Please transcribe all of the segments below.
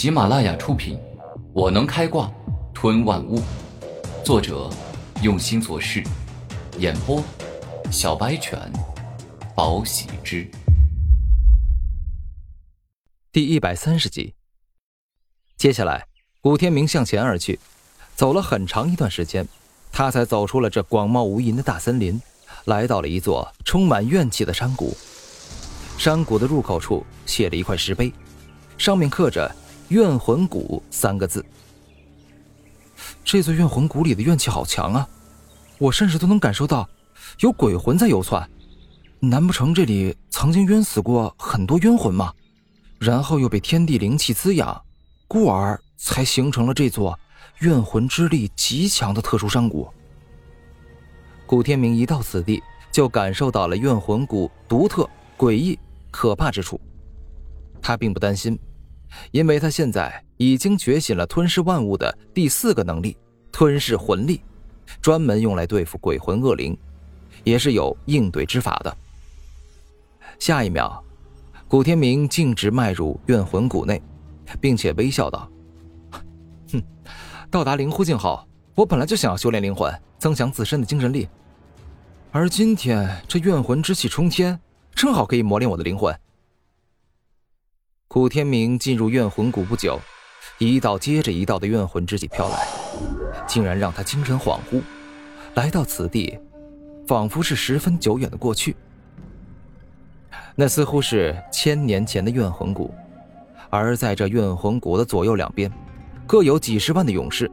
喜马拉雅出品，《我能开挂吞万物》，作者用心做事，演播小白犬，宝喜之。第一百三十集。接下来，古天明向前而去，走了很长一段时间，他才走出了这广袤无垠的大森林，来到了一座充满怨气的山谷。山谷的入口处写了一块石碑，上面刻着“怨魂谷”三个字。这座怨魂谷里的怨气好强啊，我甚至都能感受到有鬼魂在游窜。难不成这里曾经冤死过很多冤魂吗？然后又被天地灵气滋养，故而才形成了这座怨魂之力极强的特殊山谷。古天明一到此地，就感受到了怨魂谷独特、诡异。可怕之处，他并不担心，因为他现在已经觉醒了吞噬万物的第四个能力——吞噬魂力，专门用来对付鬼魂恶灵，也是有应对之法的。下一秒，古天明径直迈入怨魂谷内，并且微笑道：“哼，到达灵狐境后，我本来就想要修炼灵魂，增强自身的精神力，而今天这怨魂之气冲天。”正好可以磨练我的灵魂。古天明进入怨魂谷不久，一道接着一道的怨魂之气飘来，竟然让他精神恍惚。来到此地，仿佛是十分久远的过去。那似乎是千年前的怨魂谷，而在这怨魂谷的左右两边，各有几十万的勇士，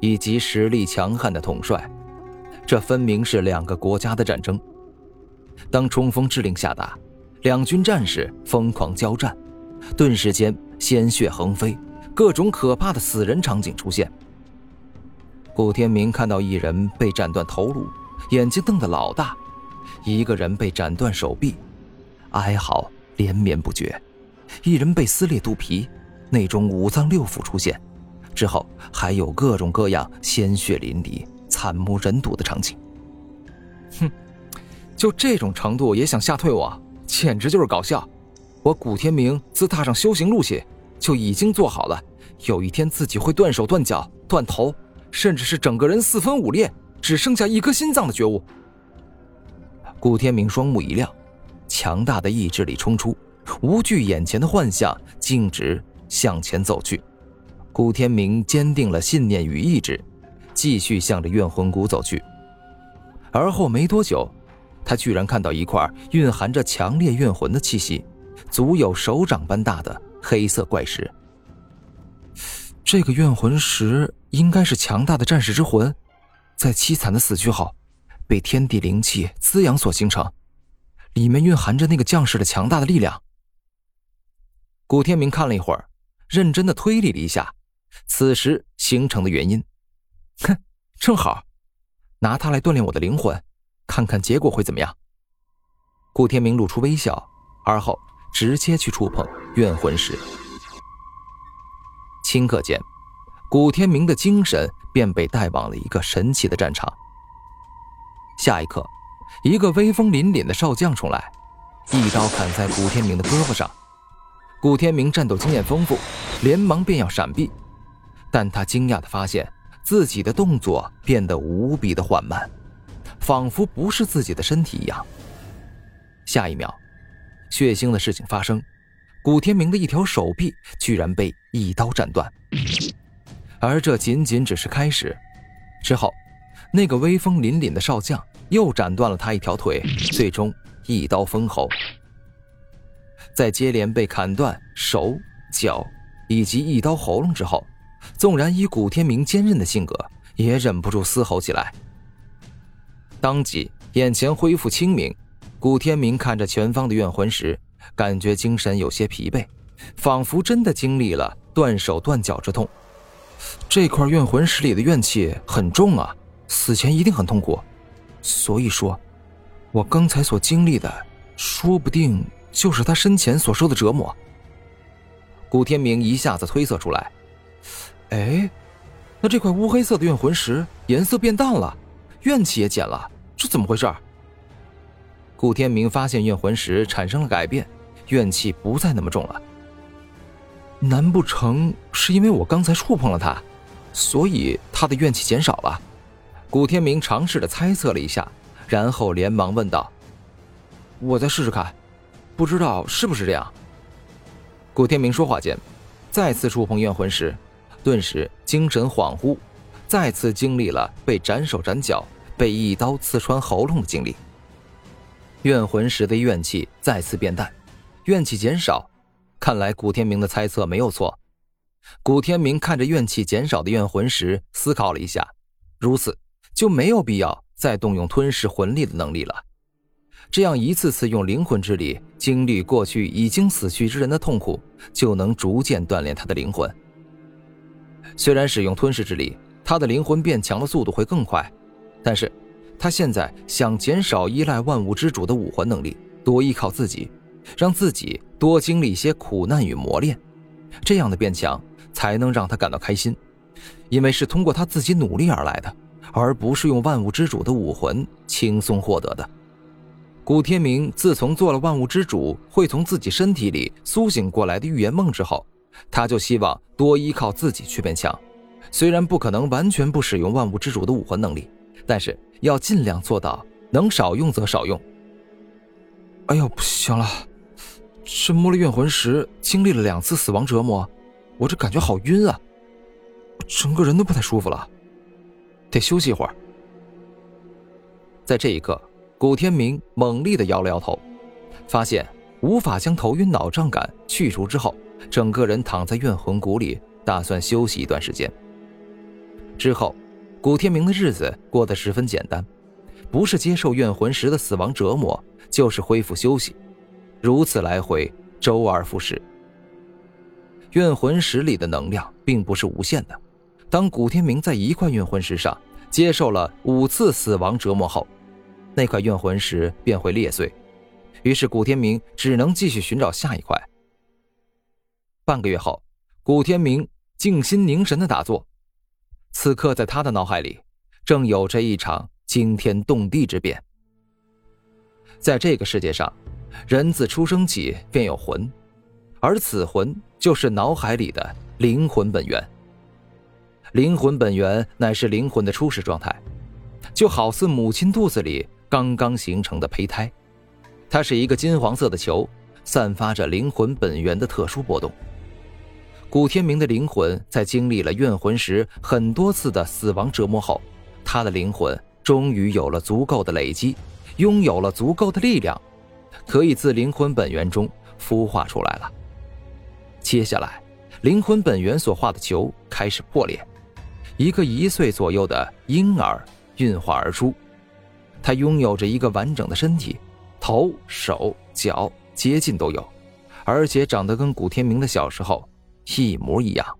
以及实力强悍的统帅。这分明是两个国家的战争。当冲锋之令下达，两军战士疯狂交战，顿时间鲜血横飞，各种可怕的死人场景出现。古天明看到一人被斩断头颅，眼睛瞪得老大；一个人被斩断手臂，哀嚎连绵不绝；一人被撕裂肚皮，那种五脏六腑出现。之后还有各种各样鲜血淋漓、惨不忍睹的场景。哼。就这种程度也想吓退我，简直就是搞笑！我古天明自踏上修行路起，就已经做好了有一天自己会断手断脚断头，甚至是整个人四分五裂，只剩下一颗心脏的觉悟。古天明双目一亮，强大的意志力冲出，无惧眼前的幻象，径直向前走去。古天明坚定了信念与意志，继续向着怨魂谷走去。而后没多久。他居然看到一块蕴含着强烈怨魂的气息，足有手掌般大的黑色怪石。这个怨魂石应该是强大的战士之魂，在凄惨的死去后，被天地灵气滋养所形成，里面蕴含着那个将士的强大的力量。古天明看了一会儿，认真的推理了一下，此时形成的原因。哼，正好，拿它来锻炼我的灵魂。看看结果会怎么样？顾天明露出微笑，而后直接去触碰怨魂石。顷刻间，古天明的精神便被带往了一个神奇的战场。下一刻，一个威风凛凛的少将冲来，一刀砍在古天明的胳膊上。古天明战斗经验丰富，连忙便要闪避，但他惊讶的发现自己的动作变得无比的缓慢。仿佛不是自己的身体一样。下一秒，血腥的事情发生，古天明的一条手臂居然被一刀斩断。而这仅仅只是开始，之后，那个威风凛凛的少将又斩断了他一条腿，最终一刀封喉。在接连被砍断手脚以及一刀喉咙之后，纵然以古天明坚韧的性格，也忍不住嘶吼起来。当即，眼前恢复清明。古天明看着前方的怨魂石，感觉精神有些疲惫，仿佛真的经历了断手断脚之痛。这块怨魂石里的怨气很重啊，死前一定很痛苦。所以说，我刚才所经历的，说不定就是他生前所受的折磨。古天明一下子推测出来。哎，那这块乌黑色的怨魂石颜色变淡了。怨气也减了，这怎么回事？顾天明发现怨魂石产生了改变，怨气不再那么重了。难不成是因为我刚才触碰了他，所以他的怨气减少了？古天明尝试着猜测了一下，然后连忙问道：“我再试试看，不知道是不是这样。”古天明说话间，再次触碰怨魂石，顿时精神恍惚，再次经历了被斩手斩脚、被一刀刺穿喉咙的经历。怨魂石的怨气再次变淡，怨气减少。看来古天明的猜测没有错。古天明看着怨气减少的怨魂石，思考了一下，如此就没有必要再动用吞噬魂力的能力了。这样一次次用灵魂之力经历过去已经死去之人的痛苦，就能逐渐锻炼他的灵魂。虽然使用吞噬之力，他的灵魂变强的速度会更快，但是他现在想减少依赖万物之主的武魂能力，多依靠自己。让自己多经历一些苦难与磨练，这样的变强才能让他感到开心，因为是通过他自己努力而来的，而不是用万物之主的武魂轻松获得的。古天明自从做了万物之主会从自己身体里苏醒过来的预言梦之后，他就希望多依靠自己去变强。虽然不可能完全不使用万物之主的武魂能力，但是要尽量做到能少用则少用。哎呦，不行了！这摸了怨魂石，经历了两次死亡折磨，我这感觉好晕啊！整个人都不太舒服了，得休息一会儿。在这一刻，古天明猛力的摇了摇头，发现无法将头晕脑胀感去除之后，整个人躺在怨魂谷里，打算休息一段时间。之后，古天明的日子过得十分简单，不是接受怨魂石的死亡折磨，就是恢复休息。如此来回，周而复始。怨魂石里的能量并不是无限的。当古天明在一块怨魂石上接受了五次死亡折磨后，那块怨魂石便会裂碎。于是古天明只能继续寻找下一块。半个月后，古天明静心凝神的打坐。此刻，在他的脑海里，正有着一场惊天动地之变。在这个世界上。人自出生起便有魂，而此魂就是脑海里的灵魂本源。灵魂本源乃是灵魂的初始状态，就好似母亲肚子里刚刚形成的胚胎。它是一个金黄色的球，散发着灵魂本源的特殊波动。古天明的灵魂在经历了怨魂石很多次的死亡折磨后，他的灵魂终于有了足够的累积，拥有了足够的力量。可以自灵魂本源中孵化出来了。接下来，灵魂本源所化的球开始破裂，一个一岁左右的婴儿孕化而出。他拥有着一个完整的身体，头、手、脚接近都有，而且长得跟古天明的小时候一模一样。